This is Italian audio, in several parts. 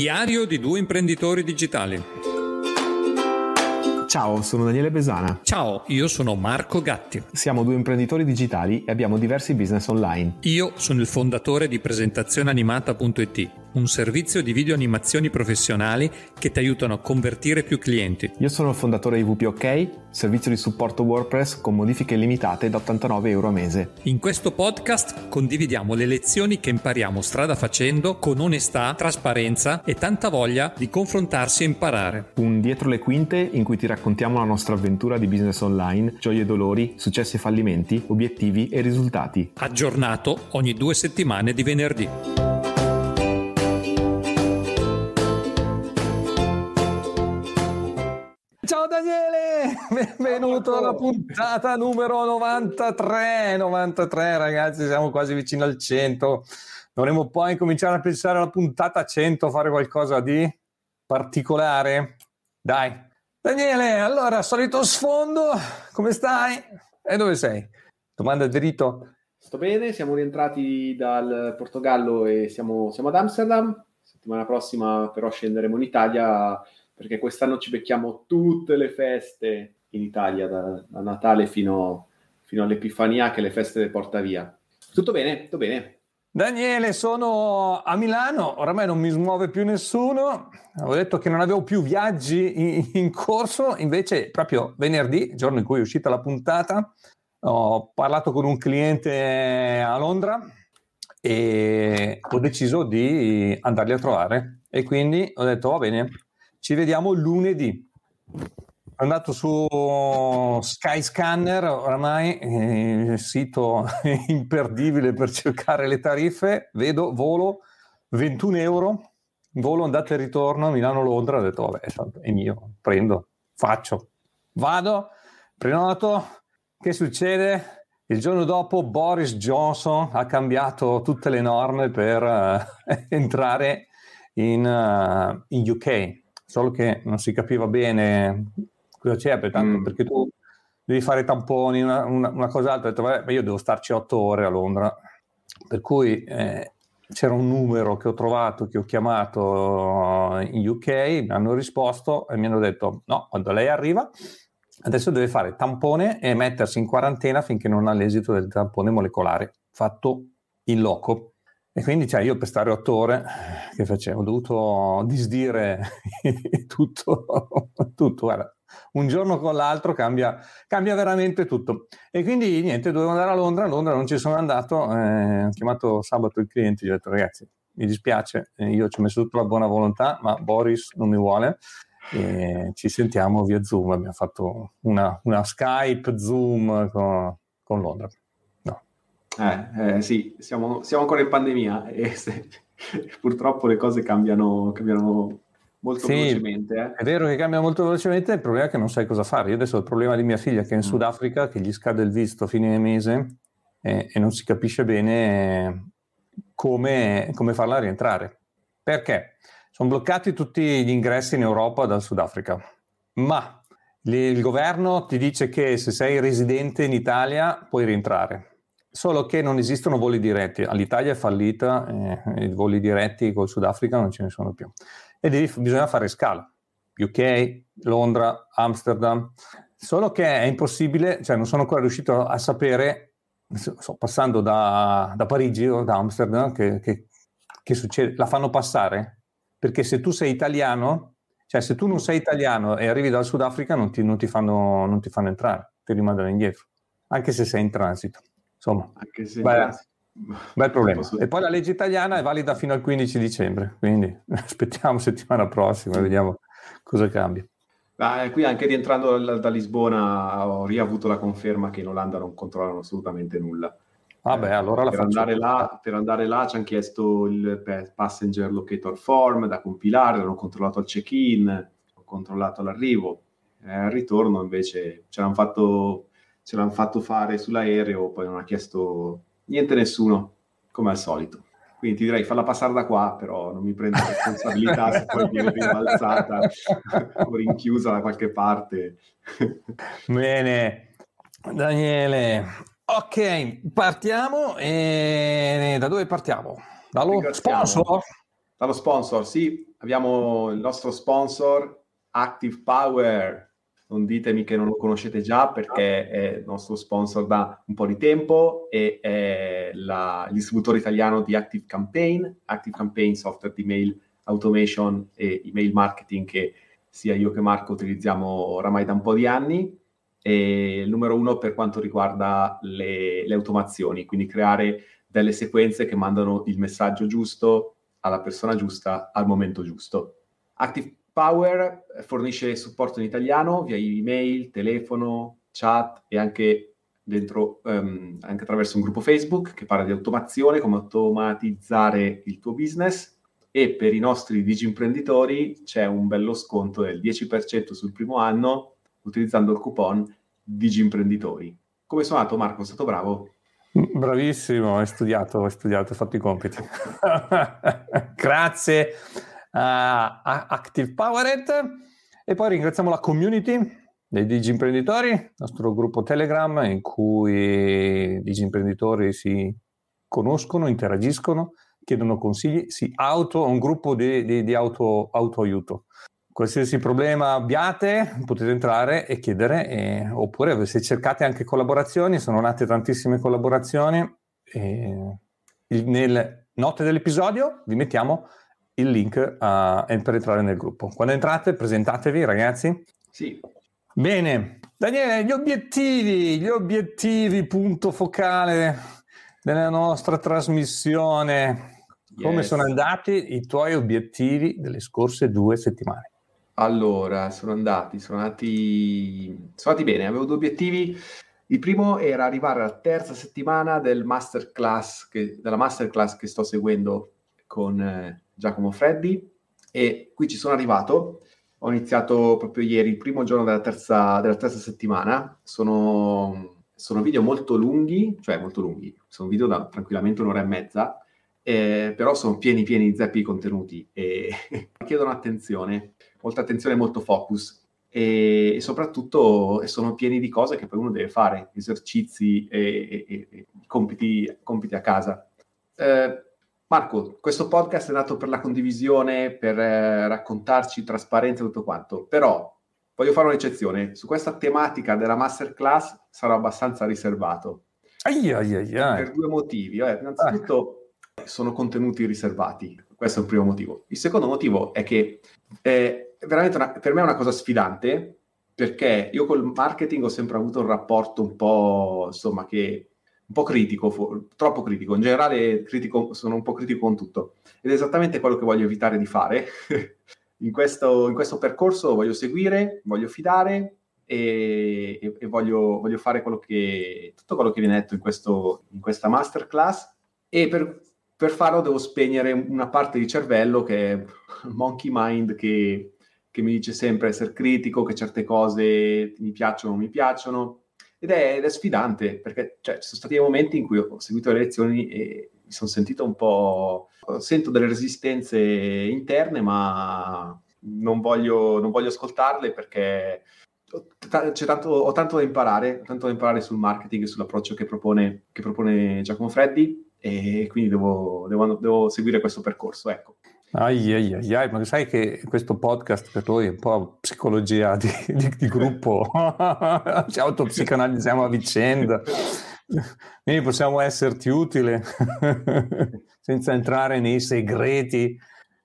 Diario di due imprenditori digitali. Ciao, sono Daniele Besana. Ciao, io sono Marco Gatti. Siamo due imprenditori digitali e abbiamo diversi business online. Io sono il fondatore di presentazioneanimata.it un servizio di video animazioni professionali che ti aiutano a convertire più clienti. Io sono il fondatore di WPOK, servizio di supporto WordPress con modifiche limitate da 89 euro a mese. In questo podcast condividiamo le lezioni che impariamo strada facendo con onestà, trasparenza e tanta voglia di confrontarsi e imparare. Un dietro le quinte in cui ti raccontiamo la nostra avventura di business online, gioie e dolori, successi e fallimenti, obiettivi e risultati. Aggiornato ogni due settimane di venerdì. Daniele, benvenuto alla puntata numero 93. 93 ragazzi, siamo quasi vicino al 100. Dovremmo poi cominciare a pensare alla puntata 100, fare qualcosa di particolare. Dai. Daniele, allora, solito sfondo, come stai? E dove sei? Domanda diritto. Sto bene, siamo rientrati dal Portogallo e siamo, siamo ad Amsterdam. Settimana prossima però scenderemo in Italia perché quest'anno ci becchiamo tutte le feste in Italia, da, da Natale fino, fino, all'Epifania, che le feste le porta via. Tutto bene, tutto bene. Daniele, sono a Milano, oramai non mi smuove più nessuno, avevo detto che non avevo più viaggi in, in corso, invece proprio venerdì, giorno in cui è uscita la puntata, ho parlato con un cliente a Londra e ho deciso di andarli a trovare e quindi ho detto va bene, ci vediamo lunedì. Andato su Skyscanner, oramai il sito imperdibile per cercare le tariffe. Vedo volo 21 euro, volo andata e ritorno Milano-Londra. Ho detto, vabbè, è mio, prendo, faccio. Vado, prenoto. Che succede? Il giorno dopo Boris Johnson ha cambiato tutte le norme per uh, entrare in, uh, in UK solo che non si capiva bene cosa c'è, perché, mm. perché tu devi fare tamponi, una, una, una cosa altra, ho detto, vabbè, io devo starci otto ore a Londra, per cui eh, c'era un numero che ho trovato, che ho chiamato in UK, mi hanno risposto e mi hanno detto, no, quando lei arriva, adesso deve fare tampone e mettersi in quarantena finché non ha l'esito del tampone molecolare, fatto in loco. E quindi cioè, io per stare otto ore, che facevo? Ho dovuto disdire tutto, tutto, guarda, un giorno con l'altro cambia, cambia, veramente tutto. E quindi niente, dovevo andare a Londra, a Londra non ci sono andato, eh, ho chiamato sabato il cliente, gli ho detto ragazzi, mi dispiace, eh, io ci ho messo tutta la buona volontà, ma Boris non mi vuole. E ci sentiamo via Zoom, abbiamo fatto una, una Skype, Zoom con, con Londra. Eh, eh, sì, siamo, siamo, ancora in pandemia e se, purtroppo le cose cambiano, cambiano molto sì, velocemente. Eh. È vero che cambia molto velocemente, il problema è che non sai cosa fare. Io adesso ho il problema di mia figlia che è in mm. Sudafrica, che gli scade il visto a fine mese eh, e non si capisce bene come, come farla rientrare. Perché? Sono bloccati tutti gli ingressi in Europa dal Sudafrica, ma il governo ti dice che se sei residente in Italia puoi rientrare Solo che non esistono voli diretti. L'Italia è fallita, eh, i voli diretti col Sudafrica non ce ne sono più. E devi, bisogna fare scala. UK, Londra, Amsterdam. Solo che è impossibile, cioè non sono ancora riuscito a sapere, sto passando da, da Parigi o da Amsterdam, che, che, che succede. La fanno passare? Perché se tu sei italiano, cioè se tu non sei italiano e arrivi dal Sudafrica non ti, non ti, fanno, non ti fanno entrare, ti rimandano indietro, anche se sei in transito. Insomma, anche se beh, bel problema. E poi la legge italiana è valida fino al 15 dicembre, quindi aspettiamo settimana prossima e vediamo cosa cambia. Ah, qui anche rientrando da, da, Lisbona ho riavuto la conferma che in Olanda non controllano assolutamente nulla. Vabbè, ah, allora la per andare, là, per andare là ci hanno chiesto il passenger locator form da compilare, l'hanno controllato al check-in, ho controllato l'arrivo. Eh, al ritorno invece ce l'hanno fatto ce l'hanno fatto fare sull'aereo, poi non ha chiesto niente nessuno, come al solito. Quindi ti direi farla passare da qua, però non mi prendo responsabilità se poi viene rimbalzata o rinchiusa da qualche parte. Bene, Daniele. Ok, partiamo. E da dove partiamo? Dallo sponsor? dallo sponsor, sì, abbiamo il nostro sponsor Active Power. Non ditemi che non lo conoscete già perché è il nostro sponsor da un po' di tempo e è la, il distributore italiano di Active Campaign, Active Campaign software di email automation e email marketing che sia io che Marco utilizziamo oramai da un po' di anni. E il numero uno per quanto riguarda le, le automazioni, quindi creare delle sequenze che mandano il messaggio giusto alla persona giusta al momento giusto. Active Power fornisce supporto in italiano via email, telefono, chat e anche, dentro, um, anche attraverso un gruppo Facebook che parla di automazione, come automatizzare il tuo business e per i nostri digimprenditori c'è un bello sconto del 10% sul primo anno utilizzando il coupon digimprenditori. Come sono andato Marco? È stato bravo? Bravissimo, hai studiato, hai studiato, hai fatto i compiti. Grazie Active Powered e poi ringraziamo la community dei Digi Imprenditori, il nostro gruppo Telegram in cui i Digi Imprenditori si conoscono, interagiscono, chiedono consigli, si auto, un gruppo di, di, di auto, auto aiuto qualsiasi problema abbiate potete entrare e chiedere, e, oppure se cercate anche collaborazioni, sono nate tantissime collaborazioni. E, nelle note dell'episodio vi mettiamo il link uh, per entrare nel gruppo. Quando entrate presentatevi ragazzi. Sì. Bene, Daniele, gli obiettivi, gli obiettivi, punto focale della nostra trasmissione. Yes. Come sono andati i tuoi obiettivi delle scorse due settimane? Allora, sono andati, sono andati, sono andati bene. Avevo due obiettivi. Il primo era arrivare alla terza settimana del masterclass che, della masterclass che sto seguendo con eh, Giacomo Freddi e qui ci sono arrivato. Ho iniziato proprio ieri, il primo giorno della terza, della terza settimana. Sono, sono, video molto lunghi, cioè molto lunghi, sono video da tranquillamente un'ora e mezza, eh, però sono pieni pieni di zeppi contenuti e chiedono attenzione molta attenzione e molto focus e, e, soprattutto sono pieni di cose che poi uno deve fare, esercizi e, e, e compiti, compiti, a casa. Eh, Marco, questo podcast è nato per la condivisione, per eh, raccontarci trasparenza e tutto quanto, però voglio fare un'eccezione. Su questa tematica della masterclass sarò abbastanza riservato. Ai, ai, ai, per due motivi. Eh, innanzitutto ah. sono contenuti riservati, questo è il primo motivo. Il secondo motivo è che eh, veramente una, per me è una cosa sfidante perché io col marketing ho sempre avuto un rapporto un po', insomma, che un po' critico, troppo critico. In generale critico, sono un po' critico con tutto. Ed è esattamente quello che voglio evitare di fare. in, questo, in, questo, percorso voglio seguire, voglio fidare e, e, e voglio, voglio, fare quello che, tutto quello che viene detto in, questo, in questa masterclass. E per, per farlo devo spegnere una parte di cervello che è monkey mind che che mi dice sempre essere critico, che certe cose mi piacciono o non mi piacciono. Ed è, ed è sfidante, perché cioè, ci sono stati dei momenti in cui ho seguito le lezioni e mi sono sentito un po'... Sento delle resistenze interne, ma non voglio, non voglio ascoltarle perché tanto, ho tanto da imparare, tanto da imparare sul marketing e sull'approccio che propone, che propone Giacomo Freddi e quindi devo, devo, devo seguire questo percorso. Ecco. Ai, ai, ai, ai, ma sai che questo podcast per noi è un po' psicologia di, di, di gruppo, ci autopsicanalizziamo a vicenda, quindi possiamo esserti utile senza entrare nei segreti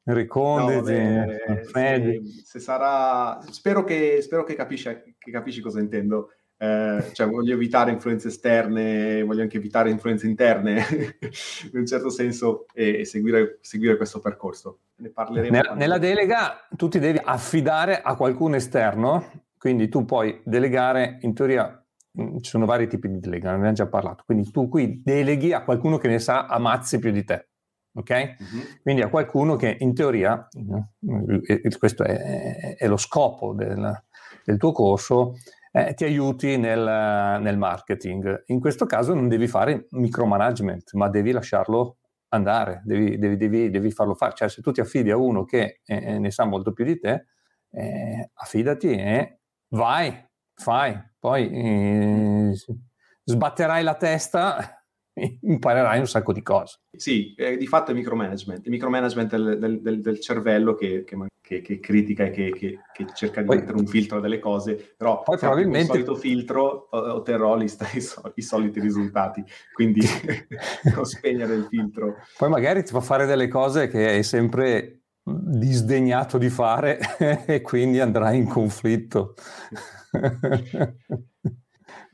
reconditi. No, se, se, sarà, spero che, spero che, capisci, che capisci cosa intendo. Eh, cioè voglio evitare influenze esterne, voglio anche evitare influenze interne, in un certo senso, e, e seguire, seguire, questo percorso. Ne parleremo. Nella, nella delega tu ti devi affidare a qualcuno esterno, quindi tu puoi delegare, in teoria mm, ci sono vari tipi di delega, ne abbiamo già parlato, quindi tu qui deleghi a qualcuno che ne sa ammazzi più di te. Ok? Uh-huh. Quindi a qualcuno che in teoria, mm, questo è, è, è lo scopo del, del tuo corso, eh, ti aiuti nel, nel, marketing. In questo caso non devi fare micromanagement, ma devi lasciarlo andare, devi, devi, devi, devi farlo fare. Cioè, se tu ti affidi a uno che eh, ne sa molto più di te, eh, affidati e vai, fai. Poi eh, sbatterai la testa imparerai un sacco di cose. Sì, eh, di fatto è micromanagement, il micromanagement del, del, del, del cervello che, che, che, che, critica e che, cerca di poi, mettere un filtro delle cose, però poi probabilmente... il solito filtro otterrò i, i, soliti risultati, quindi non spegnere il filtro. Poi magari ti fa fare delle cose che hai sempre disdegnato di fare e quindi andrai in conflitto.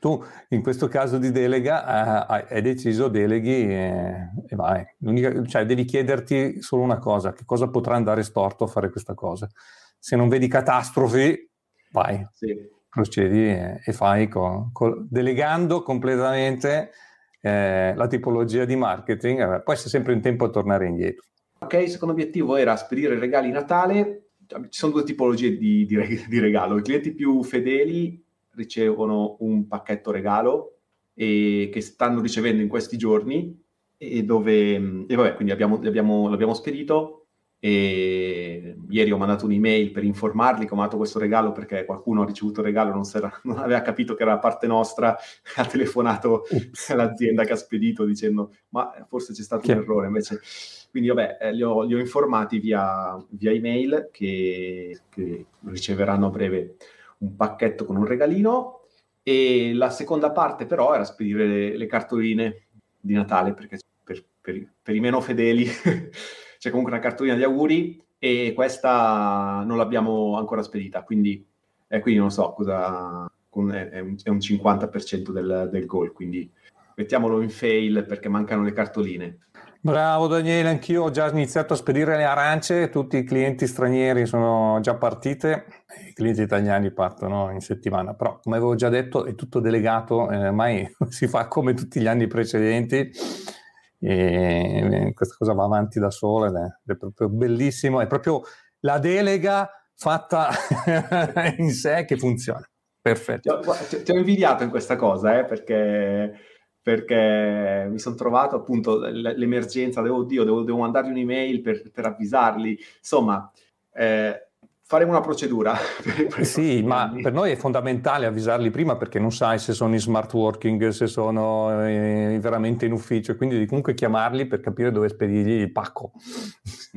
tu in questo caso di delega eh, hai deciso deleghi e, e vai. L'unica, cioè, devi chiederti solo una cosa, che cosa potrà andare storto a fare questa cosa. Se non vedi catastrofi, vai, sì. procedi e, e fai con, con, delegando completamente eh, la tipologia di marketing, eh, poi sei sempre in tempo a tornare indietro. Ok, il secondo obiettivo era spedire regali Natale. Ci sono due tipologie di, di, di regalo. I clienti più fedeli ricevono un pacchetto regalo e, che stanno ricevendo in questi giorni e dove, e vabbè, quindi abbiamo, abbiamo, l'abbiamo spedito e ieri ho mandato un'email per informarli che ho mandato questo regalo perché qualcuno ha ricevuto il regalo, non, non aveva capito che era parte nostra, ha telefonato all'azienda che ha spedito dicendo ma forse c'è stato che... un errore, invece. Quindi vabbè eh, li, ho, li ho informati via, via email che, che riceveranno a breve un pacchetto con un regalino e la seconda parte però era spedire le, le cartoline di Natale perché per, per, per i meno fedeli c'è comunque una cartolina di auguri e questa non l'abbiamo ancora spedita quindi, eh, quindi non so cosa è, un, un, 50% del, del goal quindi mettiamolo in fail perché mancano le cartoline Bravo Daniele, anch'io ho già iniziato a spedire le arance, tutti i clienti stranieri sono già partite, i clienti italiani partono in settimana, però come avevo già detto è tutto delegato, eh, ormai si fa come tutti gli anni precedenti e questa cosa va avanti da sola ed è, è proprio bellissimo, è proprio la delega fatta in sé che funziona. Perfetto. Ti ho, ti ho invidiato in questa cosa, eh, perché perché mi sono trovato appunto l'emergenza, devo, oddio, devo, devo mandargli un'email per, per avvisarli, insomma, eh, faremo una procedura. Per, per sì, ma anni. per noi è fondamentale avvisarli prima perché non sai se sono in smart working, se sono eh, veramente in ufficio, quindi devi comunque chiamarli per capire dove spedirgli il pacco.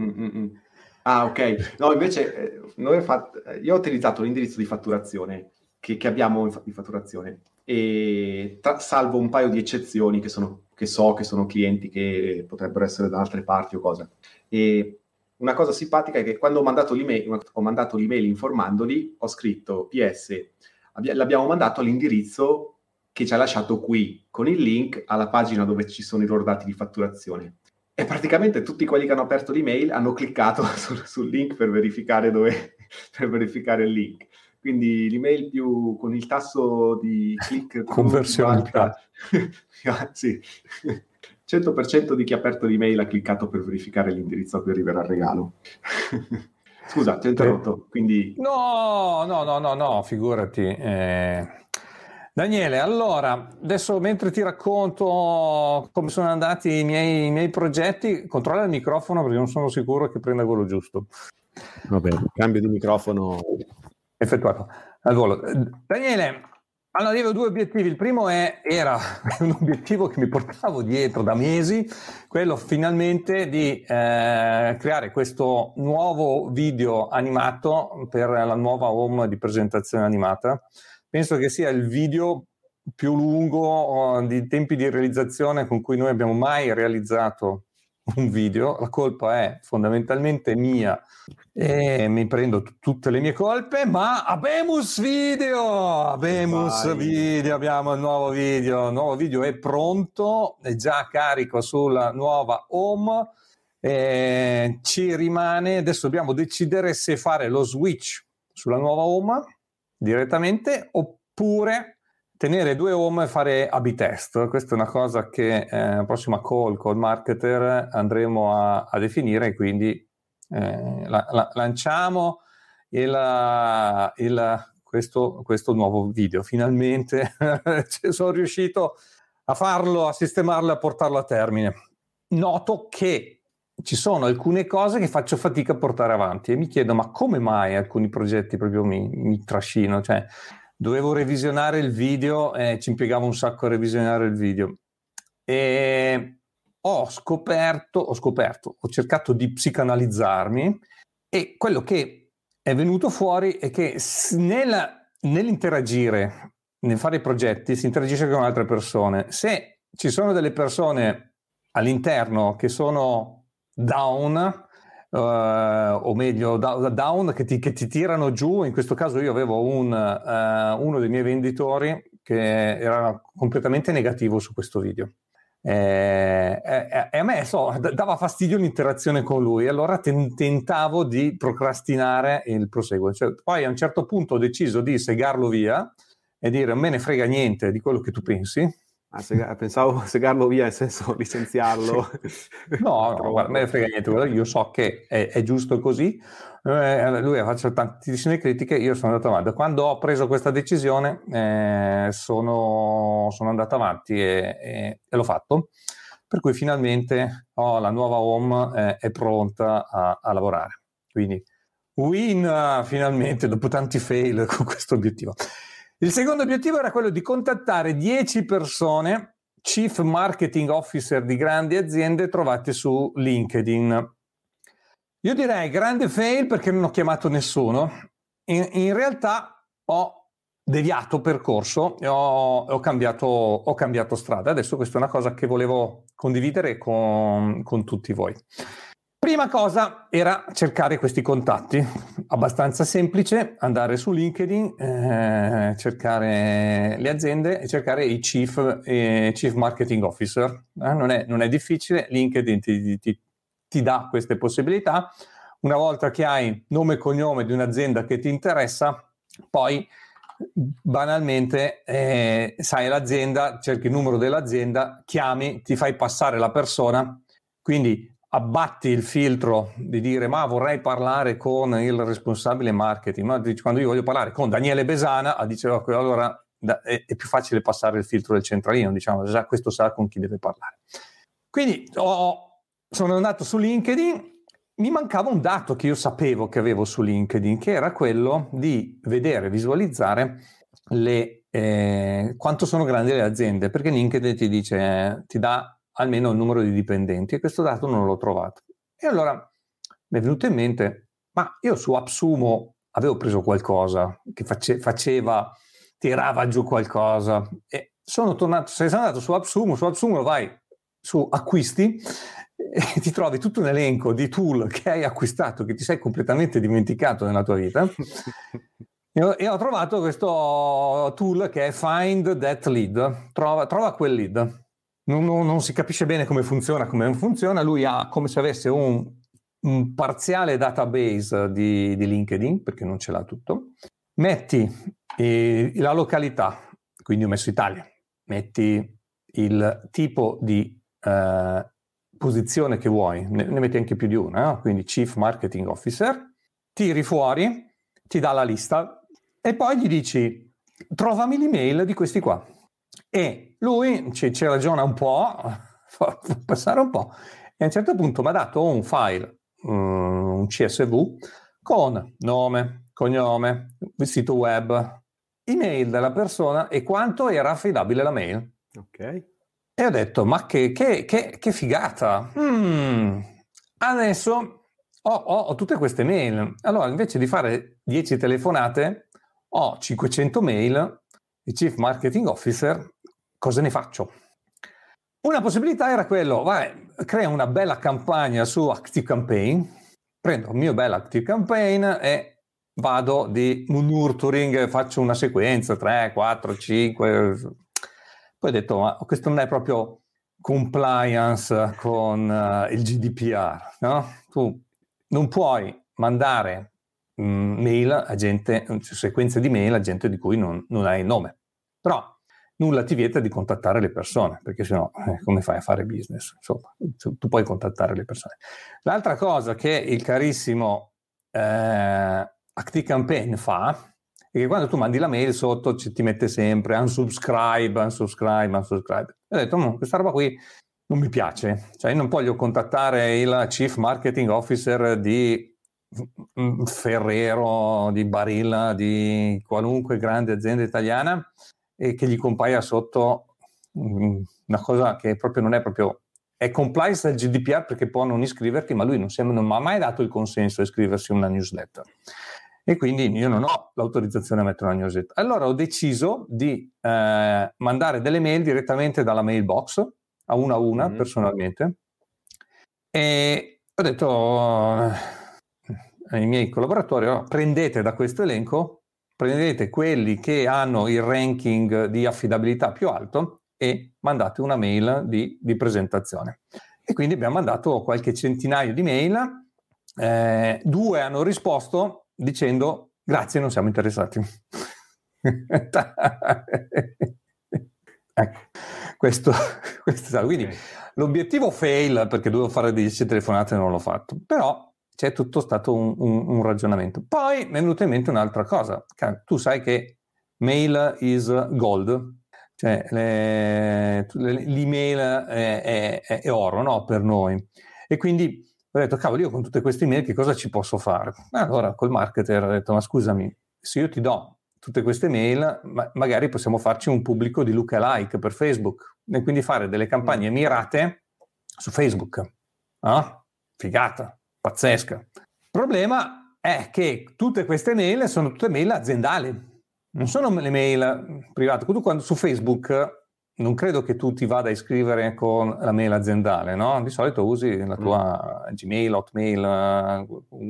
Mm-mm. Ah, ok. No, invece eh, fatto, io ho utilizzato l'indirizzo di fatturazione che, che abbiamo in, in fatturazione e tra, salvo un paio di eccezioni che, sono, che, so che sono clienti che potrebbero essere da altre parti o cose. E una cosa simpatica è che quando ho mandato l'email, ho mandato l'email informandoli, ho scritto PS, abbi- l'abbiamo mandato all'indirizzo che ci ha lasciato qui, con il link alla pagina dove ci sono i loro dati di fatturazione. E praticamente tutti quelli che hanno aperto l'email hanno cliccato sul, sul link per verificare, dove, per verificare il link quindi l'email più con il tasso di click conversione. sì. 100% di chi ha aperto l'email ha cliccato per verificare l'indirizzo a cui arriverà il regalo. Scusa ti ho interrotto quindi no no no no no figurati eh... Daniele, allora, adesso mentre ti racconto come sono andati i miei, i miei progetti, controlla il microfono perché non sono sicuro che prenda quello giusto. Vabbè, cambio di microfono effettuato al volo. Daniele, allora avevo due obiettivi. Il primo è, era un obiettivo che mi portavo dietro da mesi, quello finalmente di eh, creare questo nuovo video animato per la nuova home di presentazione animata. Penso che sia il video più lungo di tempi di realizzazione con cui noi abbiamo mai realizzato un video, la colpa è fondamentalmente mia e mi prendo t- tutte le mie colpe, ma Abemus Video, Abemus Vai. Video, abbiamo il nuovo video, il nuovo video è pronto, è già carico sulla nuova home, e ci rimane, adesso dobbiamo decidere se fare lo switch sulla nuova home direttamente oppure tenere due home e fare A-B test. Questa è una cosa che eh, la prossima call col marketer andremo a, a definire, quindi eh, la, la, lanciamo il, il, questo, questo, nuovo video. Finalmente sono riuscito a farlo, a sistemarlo e a portarlo a termine. Noto che ci sono alcune cose che faccio fatica a portare avanti e mi chiedo ma come mai alcuni progetti proprio mi, mi trascino? Cioè, dovevo revisionare il video e ci impiegavo un sacco a revisionare il video. e ho scoperto, ho scoperto, ho cercato di psicanalizzarmi e quello che è venuto fuori è che nel, nell'interagire, nel fare i progetti, si interagisce con altre persone. Se ci sono delle persone all'interno che sono down, Uh, o meglio da, down che ti, che ti, tirano giù. In questo caso io avevo un, uh, uno dei miei venditori che era completamente negativo su questo video. E, e, e a me so, dava fastidio l'interazione con lui, allora ten, tentavo di procrastinare il proseguo. Cioè, poi a un certo punto ho deciso di segarlo via e dire me ne frega niente di quello che tu pensi, Ah, sega- pensavo segarlo via, nel senso licenziarlo. no, no guarda, me ne frega niente, io so che è, è giusto così. Eh, lui ha fatto tantissime critiche, io sono andato avanti. Quando ho preso questa decisione eh, sono, sono, andato avanti e, e, e, l'ho fatto. Per cui finalmente oh, la nuova home eh, è pronta a, a lavorare. Quindi win finalmente dopo tanti fail con questo obiettivo. Il secondo obiettivo era quello di contattare 10 persone, chief marketing officer di grandi aziende trovate su LinkedIn. Io direi grande fail perché non ho chiamato nessuno. In, in realtà ho deviato percorso e ho, ho, cambiato, ho, cambiato, strada. Adesso questa è una cosa che volevo condividere con, con tutti voi. Prima cosa era cercare questi contatti, abbastanza semplice, andare su LinkedIn, eh, cercare le aziende e cercare i chief, eh, chief marketing officer. Eh, non, è, non, è, difficile, LinkedIn ti, ti, ti, dà queste possibilità. Una volta che hai nome e cognome di un'azienda che ti interessa, poi banalmente eh, sai l'azienda, cerchi il numero dell'azienda, chiami, ti fai passare la persona, quindi abbatti il filtro di dire ma vorrei parlare con il responsabile marketing, ma quando io voglio parlare con Daniele Besana, ah, dice allora è, è, più facile passare il filtro del centralino, diciamo, già questo sa con chi deve parlare. Quindi ho, sono andato su LinkedIn, mi mancava un dato che io sapevo che avevo su LinkedIn, che era quello di vedere, visualizzare le, eh, quanto sono grandi le aziende, perché LinkedIn ti dice, eh, ti dà almeno il numero di dipendenti e questo dato non l'ho trovato. E allora mi è venuto in mente, ma io su AppSumo avevo preso qualcosa che face, faceva, tirava giù qualcosa e sono tornato, sei andato su AppSumo, su AppSumo vai su acquisti e ti trovi tutto un elenco di tool che hai acquistato, che ti sei completamente dimenticato nella tua vita. E ho trovato questo tool che è Find That Lead, trova, trova quel lead non, non, non, si capisce bene come funziona, come funziona, lui ha come se avesse un, un parziale database di, di, LinkedIn, perché non ce l'ha tutto, metti eh, la località, quindi ho messo Italia, metti il tipo di eh, posizione che vuoi, ne, ne, metti anche più di una, no? quindi Chief Marketing Officer, tiri fuori, ti dà la lista e poi gli dici trovami l'email di questi qua. E lui ci, ci ragiona un po', fa passare un po', e a un certo punto mi ha dato un file, um, un CSV, con nome, cognome, sito web, email della persona e quanto era affidabile la mail. Ok. E ho detto, ma che, che, che, che figata! Mm, adesso ho, ho, ho, tutte queste mail. Allora, invece di fare 10 telefonate, ho 500 mail. Il Chief Marketing Officer cosa ne faccio? Una possibilità era quello, vai, crea una bella campagna su Active Campaign, prendo il mio bel Active Campaign e vado di nurturing, faccio una sequenza, 3, 4, 5. Poi ho detto, ma questo non è proprio compliance con uh, il GDPR, no? Tu non puoi mandare mail a gente, sequenze di mail a gente di cui non, non hai il nome. Però nulla ti vieta di contattare le persone, perché sennò eh, come fai a fare business? Insomma, tu puoi contattare le persone. L'altra cosa che il carissimo eh, ActiveCampaign fa è che quando tu mandi la mail sotto ci, ti mette sempre unsubscribe, unsubscribe, unsubscribe. E ho detto, no, questa roba qui non mi piace, cioè io non voglio contattare il chief marketing officer di Ferrero, di Barilla, di qualunque grande azienda italiana e che gli compaia sotto mm, una cosa che proprio non è proprio è compliance del GDPR perché può non iscriverti, ma lui non, sembra, non mi ha mai dato il consenso a iscriversi a una newsletter. E quindi io non ho l'autorizzazione a mettere una newsletter. Allora ho deciso di eh, mandare delle mail direttamente dalla mailbox a una a una mm-hmm. personalmente e ho detto ai miei collaboratori oh, prendete da questo elenco prendete quelli che hanno il ranking di affidabilità più alto e mandate una mail di, di presentazione. E quindi abbiamo mandato qualche centinaio di mail, eh, due hanno risposto dicendo grazie, non siamo interessati. ecco, questo, questo quindi l'obiettivo fail perché dovevo fare 10 telefonate e non l'ho fatto, però c'è tutto stato un, un, un, ragionamento. Poi mi è venuta in mente un'altra cosa. Tu sai che mail is gold, cioè le, l'email è, è, è oro no? per noi. E quindi ho detto, cavolo, io con tutte queste email che cosa ci posso fare? Allora col marketer ho detto, ma scusami, se io ti do tutte queste mail, ma magari possiamo farci un pubblico di lookalike per Facebook e quindi fare delle campagne mm. mirate su Facebook. Ah, figata pazzesca. Il problema è che tutte queste mail sono tutte mail aziendali, non sono le mail private. Tu quando su Facebook non credo che tu ti vada a iscrivere con la mail aziendale, no? Di solito usi la tua mm. Gmail, Hotmail,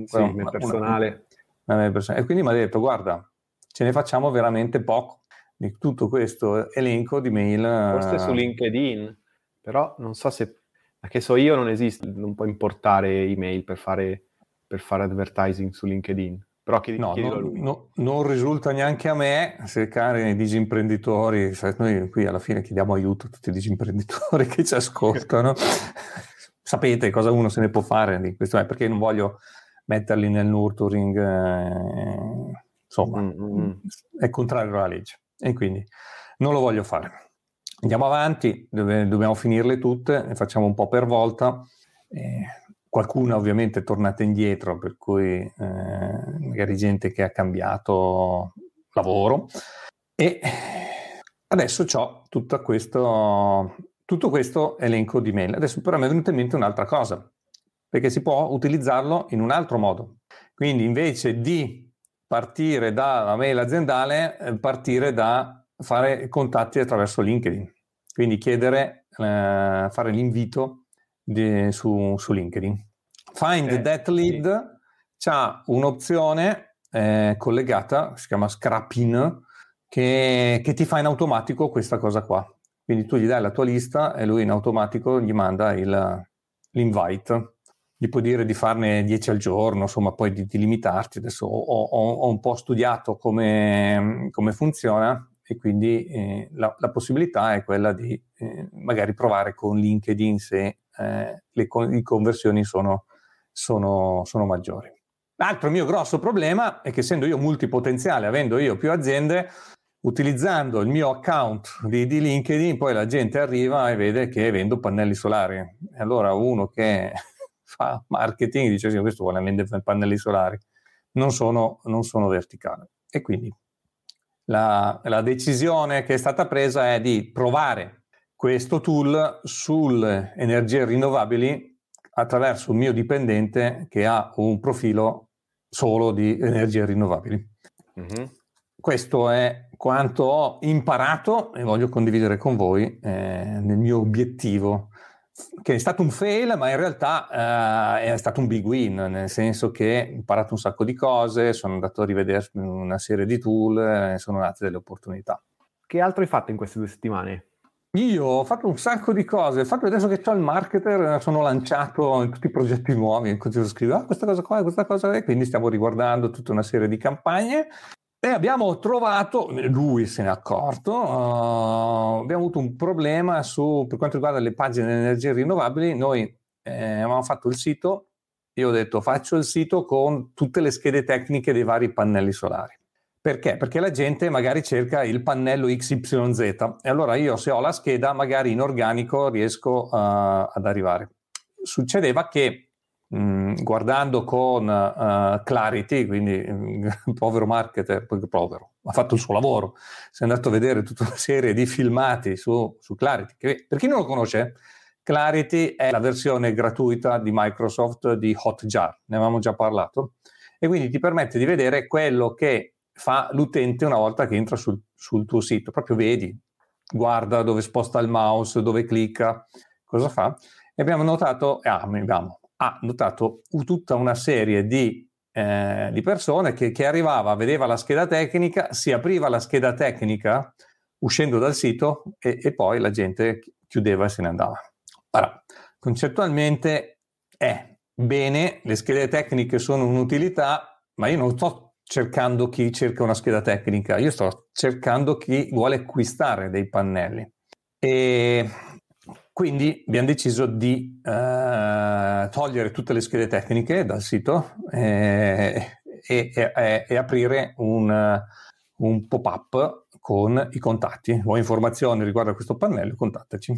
sì, una, personale. Una, una personale. E quindi mi ha detto, guarda, ce ne facciamo veramente poco di tutto questo elenco di mail. Forse su LinkedIn, però non so se che so io non esiste, non puoi importare email per fare, per fare advertising su LinkedIn. Però chiedi, no, non, no, non, risulta neanche a me, se cari disimprenditori, noi qui alla fine chiediamo aiuto a tutti i disimprenditori che ci ascoltano. Sapete cosa uno se ne può fare di questo, eh, perché non voglio metterli nel nurturing, eh, insomma, mm-hmm. è contrario alla legge e quindi non lo voglio fare. Andiamo avanti, dobbiamo finirle tutte, ne facciamo un po' per volta. Eh, qualcuna ovviamente è tornata indietro, per cui eh, magari gente che ha cambiato lavoro. E adesso ho tutto questo, tutto questo elenco di mail. Adesso però mi è venuta in mente un'altra cosa, perché si può utilizzarlo in un altro modo. Quindi invece di partire dalla mail aziendale, eh, partire da fare contatti attraverso LinkedIn. Quindi chiedere, eh, fare l'invito di, su, su, LinkedIn. Find eh, that lead sì. ha un'opzione eh, collegata, si chiama Scrappin, che, che ti fa in automatico questa cosa qua. Quindi tu gli dai la tua lista e lui in automatico gli manda il, l'invite. Gli puoi dire di farne 10 al giorno, insomma, poi di, di limitarti. Adesso ho, ho, ho, un po' studiato come, come funziona e quindi eh, la, la, possibilità è quella di eh, magari provare con LinkedIn se eh, le, con- conversioni sono, sono, sono maggiori. L'altro mio grosso problema è che essendo io multipotenziale, avendo io più aziende, utilizzando il mio account di, di, LinkedIn, poi la gente arriva e vede che vendo pannelli solari. E allora uno che fa marketing dice sì, questo vuole vendere pannelli solari. Non sono, non sono verticale. E quindi la, la decisione che è stata presa è di provare questo tool sulle energie rinnovabili attraverso un mio dipendente che ha un profilo solo di energie rinnovabili. Mm-hmm. Questo è quanto ho imparato e voglio condividere con voi eh, nel mio obiettivo che è stato un fail, ma in realtà eh, è stato un big win, nel senso che ho imparato un sacco di cose, sono andato a rivedere una serie di tool e sono nate delle opportunità. Che altro hai fatto in queste due settimane? Io ho fatto un sacco di cose, il fatto adesso che ho il marketer sono lanciato in tutti i progetti nuovi, continuo a scrivere ah, questa cosa qua, questa cosa, e quindi stiamo riguardando tutta una serie di campagne e abbiamo trovato, lui se n'è accorto, uh, abbiamo avuto un problema su, per quanto riguarda le pagine di energie rinnovabili, noi eh, avevamo fatto il sito, io ho detto faccio il sito con tutte le schede tecniche dei vari pannelli solari. Perché? Perché la gente magari cerca il pannello XYZ e allora io se ho la scheda magari in organico riesco uh, ad arrivare. Succedeva che mh, guardando con uh, Clarity, quindi um, povero marketer, povero, ha fatto il suo lavoro, si è andato a vedere tutta una serie di filmati su, su Clarity, che per chi non lo conosce, Clarity è la versione gratuita di Microsoft di Hotjar, ne avevamo già parlato, e quindi ti permette di vedere quello che fa l'utente una volta che entra sul, sul tuo sito, proprio vedi, guarda dove sposta il mouse, dove clicca, cosa fa. E abbiamo notato, ah, abbiamo, ha notato tutta una serie di, eh, di persone che, che arrivava, vedeva la scheda tecnica, si apriva la scheda tecnica uscendo dal sito e, e poi la gente chiudeva e se ne andava. Ora, concettualmente è bene, le schede tecniche sono un'utilità, ma io non sto cercando chi cerca una scheda tecnica, io sto cercando chi vuole acquistare dei pannelli. E quindi abbiamo deciso di eh, togliere tutte le schede tecniche dal sito eh, e, e, e, aprire un, un pop-up con i contatti. Vuoi informazioni riguardo a questo pannello? Contattaci.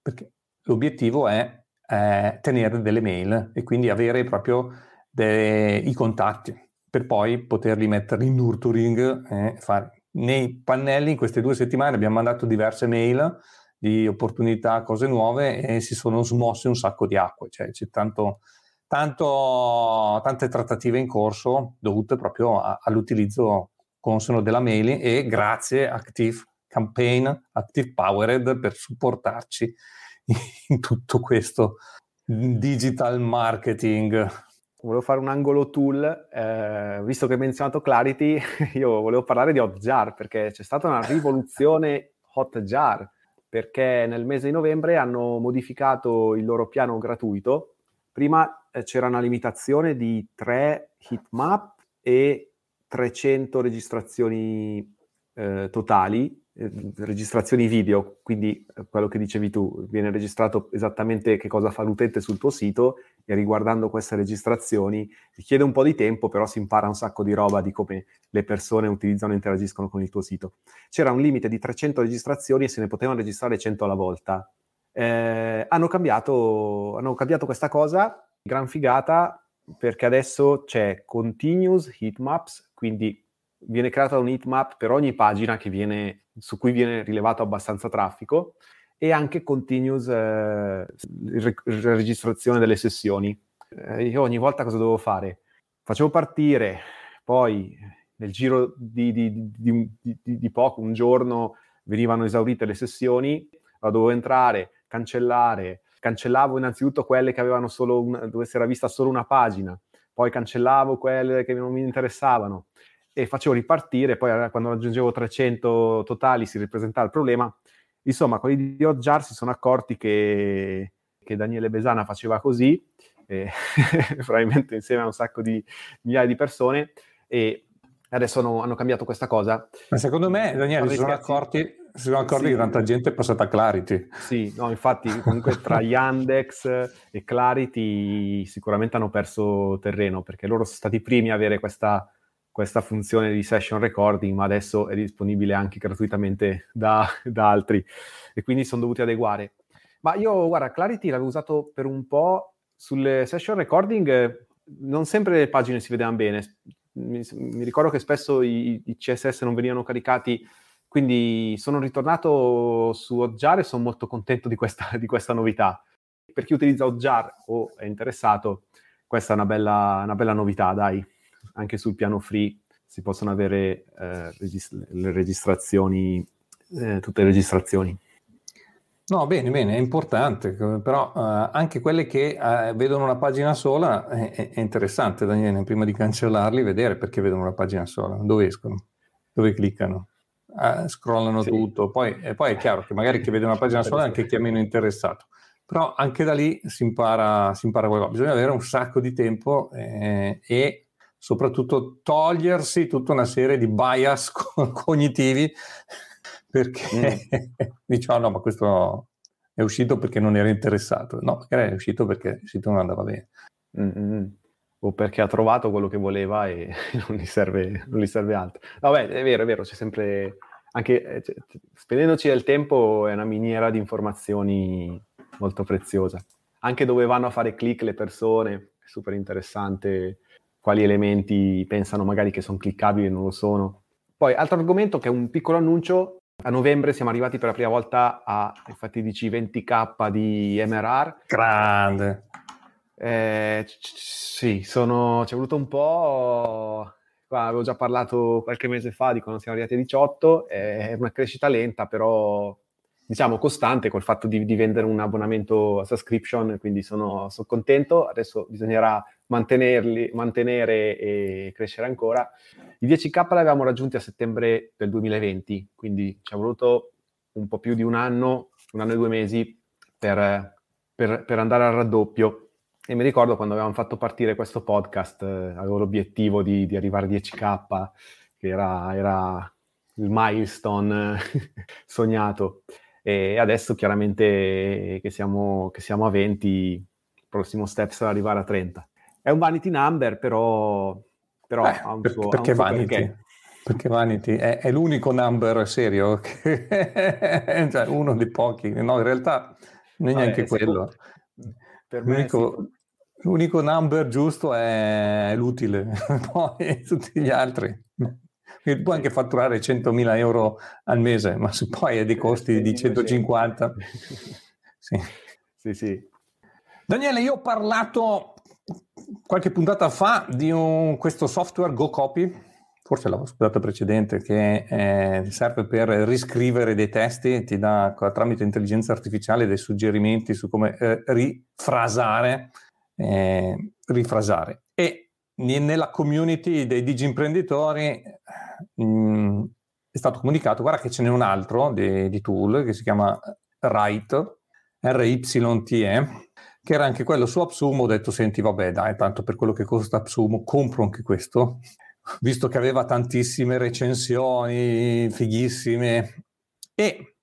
Perché l'obiettivo è eh, tenere delle mail e quindi avere proprio de- i contatti per poi poterli mettere in nurturing e fare. Nei pannelli in queste due settimane abbiamo mandato diverse mail di opportunità, cose nuove e si sono smosse un sacco di acque, cioè c'è tanto, tanto, tante trattative in corso dovute proprio a, all'utilizzo consono della mail e grazie Active Campaign, Active Powered per supportarci in tutto questo digital marketing. Volevo fare un angolo tool, eh, visto che hai menzionato Clarity, io volevo parlare di Hotjar perché c'è stata una rivoluzione Hotjar perché nel mese di novembre hanno modificato il loro piano gratuito. Prima eh, c'era una limitazione di 3 hitmap e 300 registrazioni eh, totali registrazioni video, quindi eh, quello che dicevi tu, viene registrato esattamente che cosa fa l'utente sul tuo sito e riguardando queste registrazioni richiede un po' di tempo, però si impara un sacco di roba di come le persone utilizzano e interagiscono con il tuo sito. C'era un limite di 300 registrazioni e se ne potevano registrare 100 alla volta. Eh, hanno, cambiato, hanno cambiato questa cosa, gran figata, perché adesso c'è continuous heatmaps, quindi viene creata un heatmap per ogni pagina viene, su cui viene rilevato abbastanza traffico e anche continuous eh, registrazione delle sessioni. Eh, io ogni volta cosa dovevo fare? Facevo partire, poi nel giro di, di, di, di poco, un giorno, venivano esaurite le sessioni, dovevo entrare, cancellare, cancellavo innanzitutto quelle che avevano solo una, dove si era vista solo una pagina, poi cancellavo quelle che non mi interessavano, e facevo ripartire, poi quando raggiungevo 300 totali si ripresentava il problema. Insomma, quelli di Hotjar si sono accorti che, che Daniele Besana faceva così, eh, probabilmente insieme a un sacco di migliaia di persone, e adesso hanno, hanno cambiato questa cosa. Ma secondo me, Daniele, si sono accorti, si sono accorti sì. che tanta gente è passata a Clarity. Sì, no, infatti comunque tra Yandex e Clarity sicuramente hanno perso terreno, perché loro sono stati i primi a avere questa questa funzione di session recording, ma adesso è disponibile anche gratuitamente da, da altri e quindi sono dovuti adeguare. Ma io, guarda, Clarity l'avevo usato per un po' sulle session recording, non sempre le pagine si vedevano bene. Mi, mi ricordo che spesso i, i, CSS non venivano caricati, quindi sono ritornato su Hotjar e sono molto contento di questa, di questa novità. Per chi utilizza Hotjar o è interessato, questa è una bella, una bella novità, dai anche sul piano free si possono avere eh, regist- le registrazioni, eh, tutte le registrazioni. No, bene, bene, è importante, però uh, anche quelle che uh, vedono una pagina sola è, è, interessante, Daniele, prima di cancellarli, vedere perché vedono una pagina sola, dove escono, dove cliccano, uh, scrollano sì. tutto, poi, e poi è chiaro che magari chi vede una pagina sola è anche chi è meno interessato, però anche da lì si impara, si impara qualcosa, bisogna avere un sacco di tempo eh, e soprattutto togliersi tutta una serie di bias cognitivi perché mm. oh no ma questo è uscito perché non era interessato no magari è uscito perché il sito non andava bene mm-hmm. o perché ha trovato quello che voleva e non gli serve, non gli serve altro vabbè è vero è vero c'è sempre anche eh, cioè, spendendoci del tempo è una miniera di informazioni molto preziosa anche dove vanno a fare click le persone super interessante quali elementi pensano magari che sono cliccabili e non lo sono. Poi, altro argomento che è un piccolo annuncio, a novembre siamo arrivati per la prima volta a fatidici 20k di MRR. Grande. Eh, c- sì, sono, ci è voluto un po', qua avevo già parlato qualche mese fa di quando siamo arrivati a 18, è una crescita lenta, però diciamo costante col fatto di, di vendere un abbonamento a subscription, quindi sono, sono contento, adesso bisognerà mantenerli, mantenere e crescere ancora. I 10k li avevamo raggiunti a settembre del 2020, quindi ci è voluto un po' più di un anno, un anno e due mesi per, per, per andare al raddoppio. E mi ricordo quando avevamo fatto partire questo podcast, eh, avevo l'obiettivo di, di, arrivare a 10k, che era, era il milestone sognato. E adesso chiaramente che siamo, che siamo a 20, il prossimo step sarà arrivare a 30. È un vanity number, però, però Beh, ha un suo, perché ha un suo vanity? Perché. Perché Vanity è, è, l'unico number serio, che, cioè uno dei pochi, no in realtà non è neanche Vabbè, quello. L'unico, l'unico, number giusto è l'utile, poi tutti gli altri. Puoi anche fatturare 100.000 euro al mese, ma se poi hai dei costi di 150... Sì. sì, sì. Daniele, io ho parlato qualche puntata fa di un, questo software GoCopy, forse la puntata precedente, che eh, serve per riscrivere dei testi, ti dà tramite intelligenza artificiale dei suggerimenti su come eh, rifrasare, eh, rifrasare. E nella community dei digi imprenditori mh, mm, è stato comunicato, guarda che ce n'è un altro di, di tool che si chiama Write, R-Y-T-E, che era anche quello su Absumo, ho detto senti vabbè dai, tanto per quello che costa Absumo compro anche questo, visto che aveva tantissime recensioni fighissime e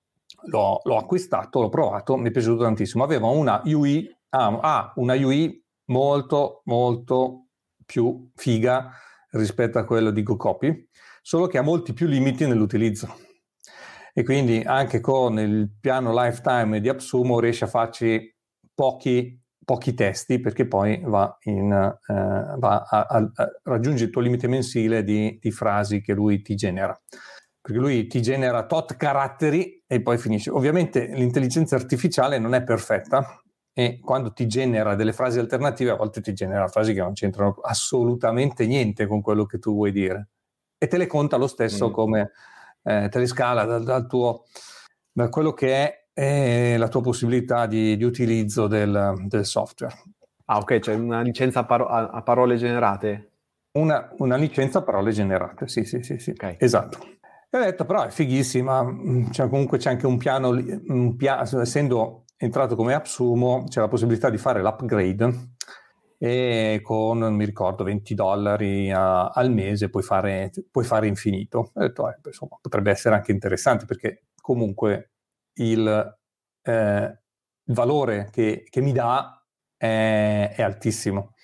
l'ho, l'ho acquistato, l'ho provato, mi è piaciuto tantissimo, aveva una UI, ah, ah, una UI molto molto più figa rispetto a quello di GoCopy, solo che ha molti più limiti nell'utilizzo. E quindi anche con il piano lifetime di Absumo riesce a farci pochi, pochi testi perché poi va, in, eh, va a, a, a, raggiunge il tuo limite mensile di, di frasi che lui ti genera perché lui ti genera tot caratteri e poi finisce. Ovviamente l'intelligenza artificiale non è perfetta e quando ti genera delle frasi alternative a volte ti genera frasi che non c'entrano assolutamente niente con quello che tu vuoi dire e te le conta lo stesso mm. come eh, te le scala dal, dal tuo da quello che è e la tua possibilità di, di utilizzo del, del, software. Ah, ok, c'è una licenza a, paro- a parole generate? Una, una, licenza a parole generate, sì, sì, sì, sì. Okay. esatto. E ho detto, però è fighissima, cioè, comunque c'è anche un piano, un pia- essendo entrato come AppSumo, c'è la possibilità di fare l'upgrade e con, non mi ricordo, 20 dollari a, al mese puoi fare, puoi fare infinito. Ho detto, eh, insomma, potrebbe essere anche interessante perché comunque il, eh, valore che, che, mi dà è, è altissimo.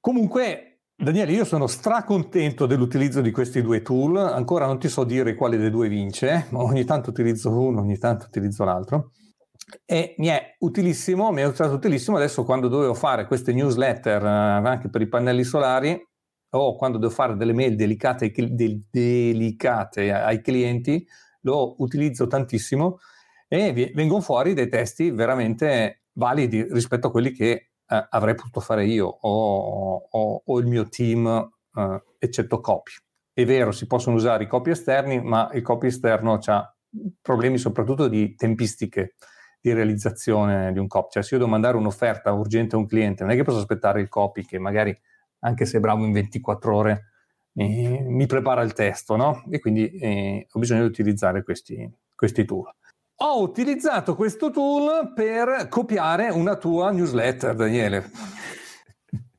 Comunque, Daniele, io sono stracontento dell'utilizzo di questi due tool, ancora non ti so dire quale dei due vince, ma ogni tanto utilizzo uno, ogni tanto utilizzo l'altro. E mi è utilissimo, mi è stato utilissimo adesso quando dovevo fare queste newsletter eh, anche per i pannelli solari o quando devo fare delle mail delicate ai, delicate ai clienti, lo utilizzo tantissimo e vengono fuori dei testi veramente validi rispetto a quelli che eh, avrei potuto fare io o, o, o il mio team, eh, eccetto copy. È vero, si possono usare i copy esterni, ma il copy esterno ha problemi soprattutto di tempistiche di realizzazione di un copy. Cioè, se io devo mandare un'offerta urgente a un cliente, non è che posso aspettare il copy che magari, anche se bravo in 24 ore, eh, mi prepara il testo, no? E quindi eh, ho bisogno di utilizzare questi, questi tool. Ho utilizzato questo tool per copiare una tua newsletter, Daniele.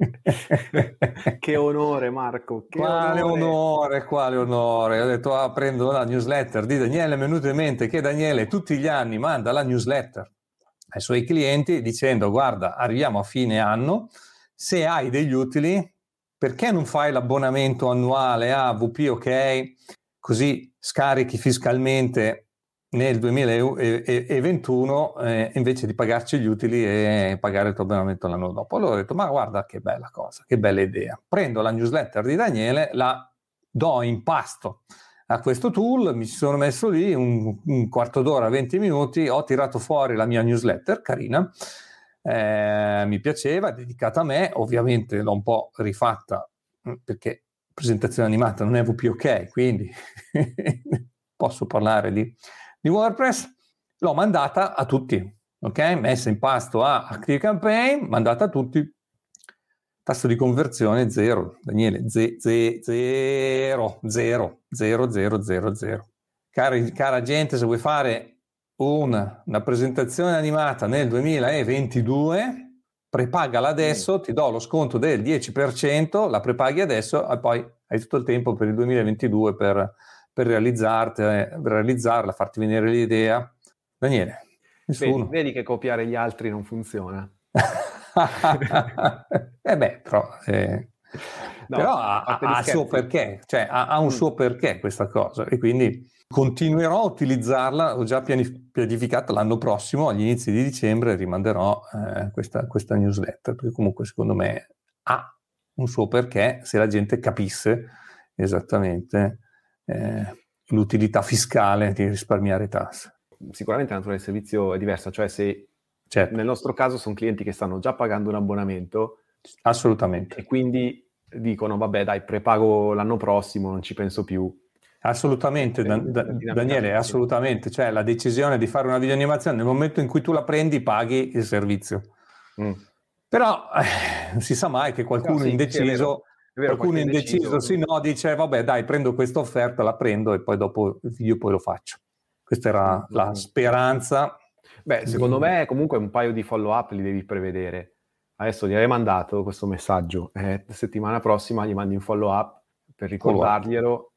che onore Marco che quale onore. onore. quale onore ho detto ah, prendo la newsletter di Daniele è venuto in mente che Daniele tutti gli anni manda la newsletter ai suoi clienti dicendo guarda arriviamo a fine anno se hai degli utili perché non fai l'abbonamento annuale a VP OK così scarichi fiscalmente nel 2021 eh, invece di pagarci gli utili e pagare il tuo abbonamento l'anno dopo. Allora ho detto, ma guarda che bella cosa, che bella idea. Prendo la newsletter di Daniele, la do in pasto a questo tool, mi sono messo lì un, un quarto d'ora, 20 minuti, ho tirato fuori la mia newsletter, carina, eh, mi piaceva, dedicata a me, ovviamente l'ho un po' rifatta mm, perché presentazione animata non è VP ok, quindi posso parlare di di WordPress, l'ho mandata a tutti, ok? Messa in pasto a ActiveCampaign, mandata a tutti. Tasso di conversione zero, Daniele, ze, ze, zero, zero, zero, zero, zero, zero. Cari, cara gente, se vuoi fare una, una presentazione animata nel 2022, prepagala adesso, ti do lo sconto del 10%, la prepaghi adesso e poi hai tutto il tempo per il 2022 per per realizzarla, farti venire l'idea. Daniele. Vedi, vedi che copiare gli altri non funziona. eh beh, però, eh, no, però ha, ha il suo perché, cioè ha, ha un mm. suo perché questa cosa e quindi continuerò a utilizzarla, ho già pianificato l'anno prossimo, agli inizi di dicembre rimanderò eh, questa, questa newsletter, perché comunque secondo me ha un suo perché se la gente capisse esattamente eh, l'utilità fiscale di risparmiare tasse. Sicuramente la natura del servizio è diversa, cioè se certo. nel nostro caso sono clienti che stanno già pagando un abbonamento. Assolutamente. E quindi dicono, vabbè dai, prepago l'anno prossimo, non ci penso più. Assolutamente, da, da, Daniele, assolutamente. Cioè la decisione di fare una videoanimazione, nel momento in cui tu la prendi, paghi il servizio. Mm. Però eh, non si sa mai che qualcuno no, sì, indeciso vero, qualcuno indeciso, sì, no, dice vabbè dai prendo questa offerta, la prendo e poi dopo il video poi lo faccio. Questa era mm-hmm. la speranza. Beh, secondo di... me comunque un paio di follow up li devi prevedere. Adesso gli hai mandato questo messaggio, eh, settimana prossima gli mandi un follow up per ricordarglielo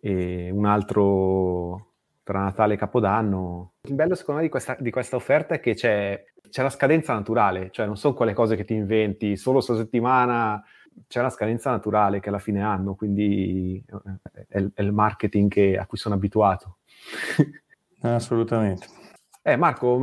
e un altro tra Natale e Capodanno. Il bello secondo me di questa, di questa offerta è che c'è, c'è, la scadenza naturale, cioè non sono quelle cose che ti inventi solo questa settimana c'è la scadenza naturale che alla fine hanno, quindi eh, è, è il marketing che, a cui sono abituato. Assolutamente. Eh, Marco,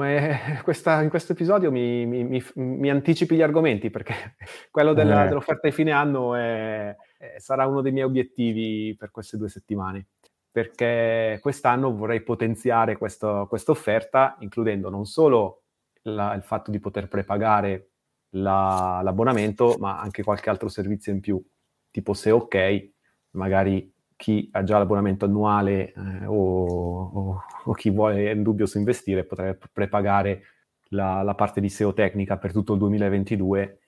questa, in questo episodio mi, mi, mi, mi, anticipi gli argomenti perché quello della, eh. dell'offerta di fine anno è, è, sarà uno dei miei obiettivi per queste due settimane. Perché quest'anno vorrei potenziare questa offerta, includendo non solo la, il fatto di poter prepagare la, l'abbonamento, ma anche qualche altro servizio in più. Tipo se ok, magari chi ha già l'abbonamento annuale eh, o, o, o, chi vuole in dubbio su investire potrebbe prepagare la, la, parte di SEO tecnica per tutto il 2022.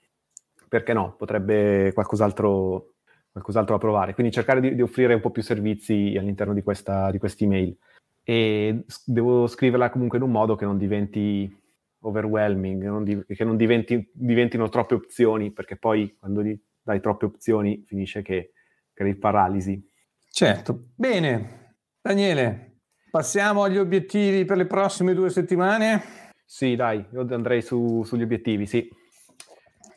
Perché no? Potrebbe qualcos'altro, qualcos'altro provare. Quindi cercare di, di, offrire un po' più servizi all'interno di questa di email. E devo scriverla comunque in un modo che non diventi overwhelming, non di, che non diventi, diventino troppe opzioni, perché poi quando dai troppe opzioni finisce che crei paralisi. Certo. Bene, Daniele, passiamo agli obiettivi per le prossime due settimane? Sì, dai, io andrei su, sugli obiettivi, sì.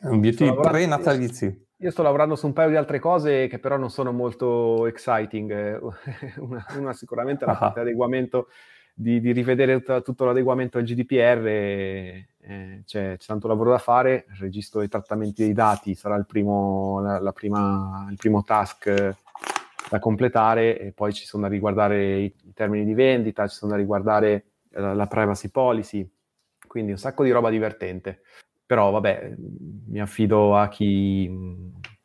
Obiettivi pre-natalizi. Io sto lavorando su un paio di altre cose che però non sono molto exciting. una, una sicuramente è la parte di adeguamento di, di rivedere t- tutto l'adeguamento al GDPR, eh, c'è, c'è, tanto lavoro da fare, il registro dei trattamenti dei dati sarà il primo, la, la prima, il primo task da completare e poi ci sono da riguardare i, i termini di vendita, ci sono da riguardare la, la privacy policy, quindi un sacco di roba divertente. Però vabbè, mi affido a chi,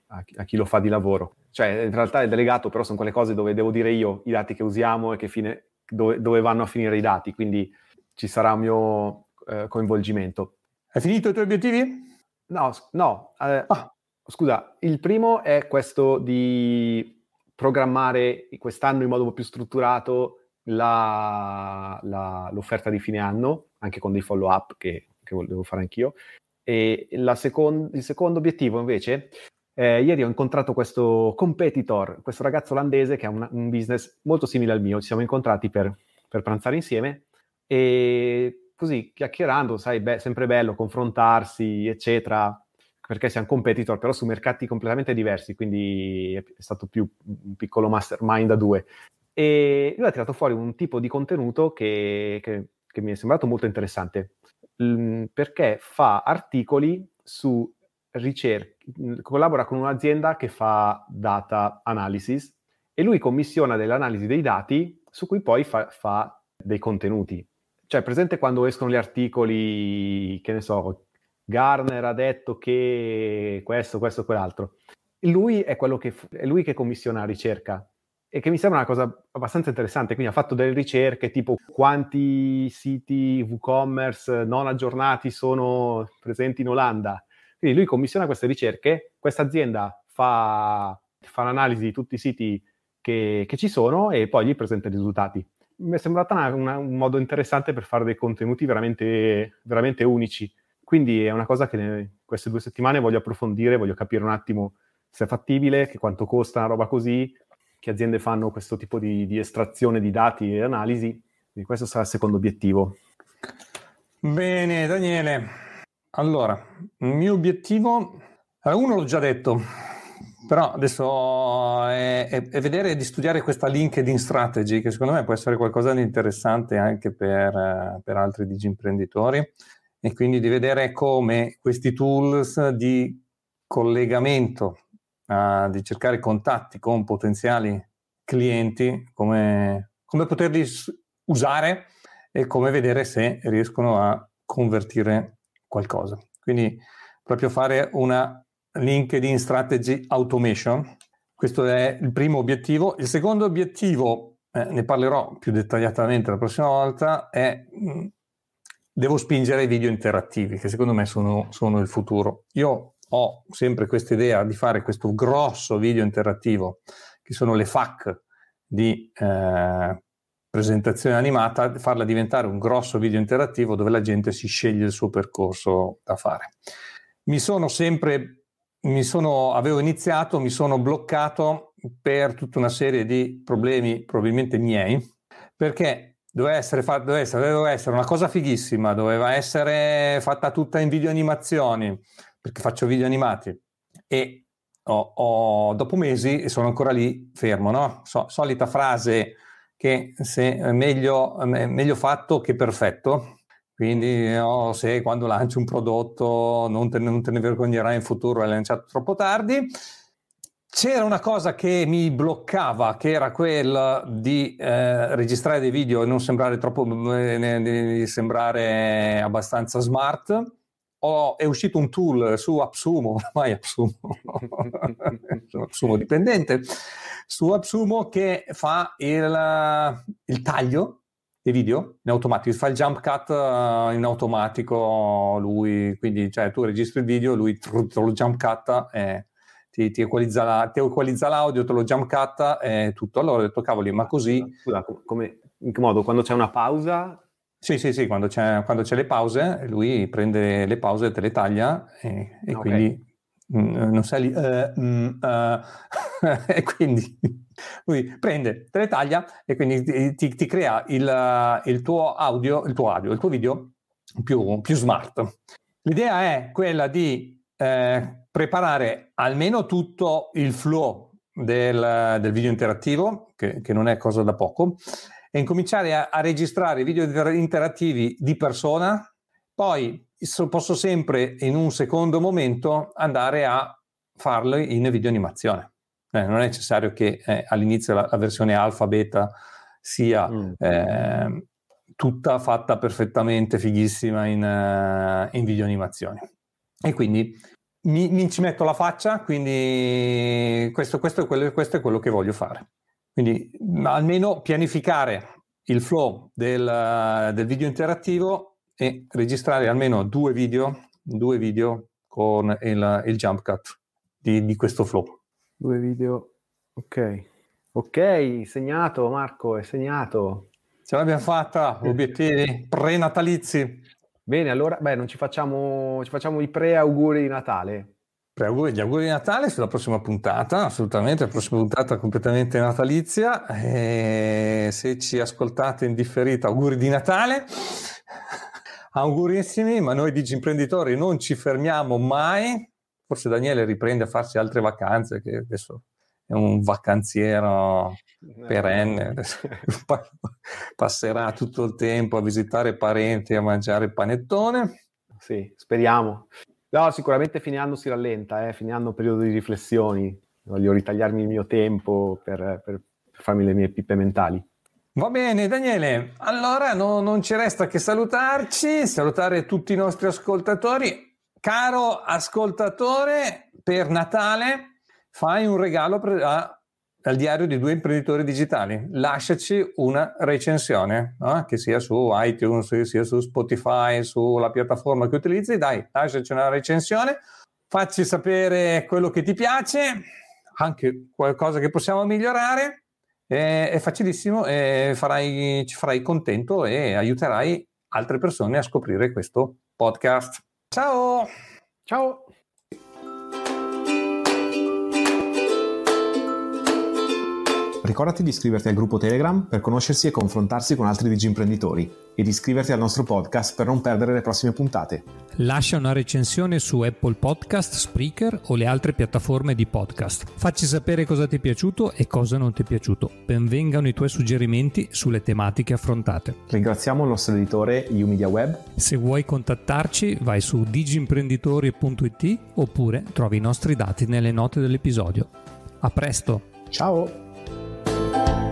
a chi, a chi lo fa di lavoro. Cioè, in realtà è delegato, però sono quelle cose dove devo dire io i dati che usiamo e che fine, dove, dove, vanno a finire i dati, quindi ci sarà un mio eh, coinvolgimento. Hai finito i tuoi obiettivi? No, no. Eh, ah. Scusa, il primo è questo di programmare quest'anno in modo più strutturato la, la, l'offerta di fine anno, anche con dei follow up che, che volevo fare anch'io. E second, il secondo obiettivo invece eh, ieri ho incontrato questo competitor, questo ragazzo olandese che ha un, un business molto simile al mio. Ci siamo incontrati per, per pranzare insieme e così chiacchierando, sai, beh, sempre bello confrontarsi, eccetera, perché siamo competitor, però su mercati completamente diversi, quindi è, stato più un piccolo mastermind a due. e lui ha tirato fuori un tipo di contenuto che, che, che mi è sembrato molto interessante, perché fa articoli su ricerche, collabora con un'azienda che fa data analysis e lui commissiona delle analisi dei dati su cui poi fa, fa dei contenuti. Cioè, presente quando escono gli articoli, che ne so, Garner ha detto che questo, questo, quell'altro. Lui è, quello che, è lui che commissiona la ricerca e che mi sembra una cosa abbastanza interessante. Quindi ha fatto delle ricerche tipo quanti siti WooCommerce non aggiornati sono presenti in Olanda. Quindi lui commissiona queste ricerche, questa azienda fa, fa l'analisi di tutti i siti che, che, ci sono e poi gli presenta i risultati. Mi è sembrata una, una, un modo interessante per fare dei contenuti veramente, veramente unici. Quindi è una cosa che queste due settimane voglio approfondire, voglio capire un attimo se è fattibile, che quanto costa una roba così, che aziende fanno questo tipo di, di estrazione di dati e analisi. Quindi questo sarà il secondo obiettivo. Bene, Daniele. Allora, il mio obiettivo, uno l'ho già detto, però adesso è, è, è, vedere di studiare questa LinkedIn strategy, che secondo me può essere qualcosa di interessante anche per, per altri digimprenditori e quindi di vedere come questi tools di collegamento, uh, di cercare contatti con potenziali clienti, come, come poterli usare e come vedere se riescono a convertire qualcosa. Quindi proprio fare una LinkedIn Strategy Automation. Questo è il primo obiettivo. Il secondo obiettivo, eh, ne parlerò più dettagliatamente la prossima volta, è mh, mm, devo spingere i video interattivi, che secondo me sono, sono il futuro. Io ho sempre questa idea di fare questo grosso video interattivo, che sono le FAC di eh, presentazione animata, farla diventare un grosso video interattivo dove la gente si sceglie il suo percorso da fare. Mi sono sempre, mi sono, avevo iniziato, mi sono bloccato per tutta una serie di problemi probabilmente miei, perché doveva essere, fa- doveva, essere, doveva essere, una cosa fighissima, doveva essere fatta tutta in video animazioni, perché faccio video animati. E ho, ho, dopo mesi sono ancora lì fermo, no? So, solita frase che se è meglio, meglio fatto che perfetto. Quindi oh, se quando lanci un prodotto non te, non te ne vergognerai in futuro, l'hai lanciato troppo tardi. C'era una cosa che mi bloccava, che era quella di eh, registrare dei video e non sembrare troppo, eh, sembrare abbastanza smart. Oh, è uscito un tool su Absumo, ormai Absumo, Absumo dipendente, su Absumo che fa il, il taglio dei video in automatico, fa il jump cut uh, in automatico lui, quindi cioè, tu registri il video, lui te lo jump cut e ti, ti, equalizza la, ti, equalizza l'audio, te lo jump cut e tutto. Allora ho detto, cavoli, ma così... Scusa, come, in che modo? Quando c'è una pausa? Sì, sì, sì, quando c'è, quando c'è le pause, lui prende le pause, te le taglia e, e okay. quindi non sei lì... Uh, mm, uh, e quindi lui prende, te le taglia e quindi ti, ti crea il, il, tuo audio, il tuo audio, il tuo video più, più smart. L'idea è quella di eh, preparare almeno tutto il flow del, del video interattivo, che, che, non è cosa da poco, e incominciare a, a registrare video interattivi di persona, poi posso sempre in un secondo momento andare a farlo in video animazione. Eh, non è necessario che eh, all'inizio la, la, versione alfa, beta sia mm. eh, tutta fatta perfettamente fighissima in, uh, in video animazione. E quindi mi, mi, ci metto la faccia, quindi questo, questo, è quello, questo, è quello, che voglio fare. Quindi almeno pianificare il flow del, del video interattivo e registrare almeno due video, due video con il, il jump cut di, di, questo flow. Due video, ok. Ok, segnato Marco, è segnato. Ce l'abbiamo fatta, obiettivi prenatalizi. Bene, allora, beh, non ci facciamo, ci facciamo i pre-auguri di Natale. Pre-auguri, gli auguri di Natale sulla prossima puntata, assolutamente, la prossima puntata completamente natalizia. E se ci ascoltate in differita, auguri di Natale. Augurissimi, ma noi digi imprenditori non ci fermiamo mai. Forse Daniele riprende a farsi altre vacanze che adesso è un vacanziero perenne, passerà tutto il tempo a visitare parenti e a mangiare panettone. Sì, speriamo. No, sicuramente fine anno si rallenta, eh? fine anno periodo di riflessioni, voglio ritagliarmi il mio tempo per, per farmi le mie pippe mentali. Va bene, Daniele. Allora no, non ci resta che salutarci, salutare tutti i nostri ascoltatori. Caro ascoltatore, per Natale fai un regalo a, al diario di due imprenditori digitali. Lasciaci una recensione, no? che sia su iTunes, sia su Spotify, sulla piattaforma che utilizzi. Dai, lasciaci una recensione, facci sapere quello che ti piace, anche qualcosa che possiamo migliorare è, è facilissimo, e farai, ci farai contento e aiuterai altre persone a scoprire questo podcast. Ciao! Ciao! Ricordati di iscriverti al gruppo Telegram per conoscersi e confrontarsi con altri digi imprenditori e di iscriverti al nostro podcast per non perdere le prossime puntate. Lascia una recensione su Apple Podcast, Spreaker o le altre piattaforme di podcast. Facci sapere cosa ti è piaciuto e cosa non ti è piaciuto. Benvengano i tuoi suggerimenti sulle tematiche affrontate. Ringraziamo il nostro editore Umedia Web. Se vuoi contattarci vai su digimprenditori.it oppure trovi i nostri dati nelle note dell'episodio. A presto! Ciao! Bye.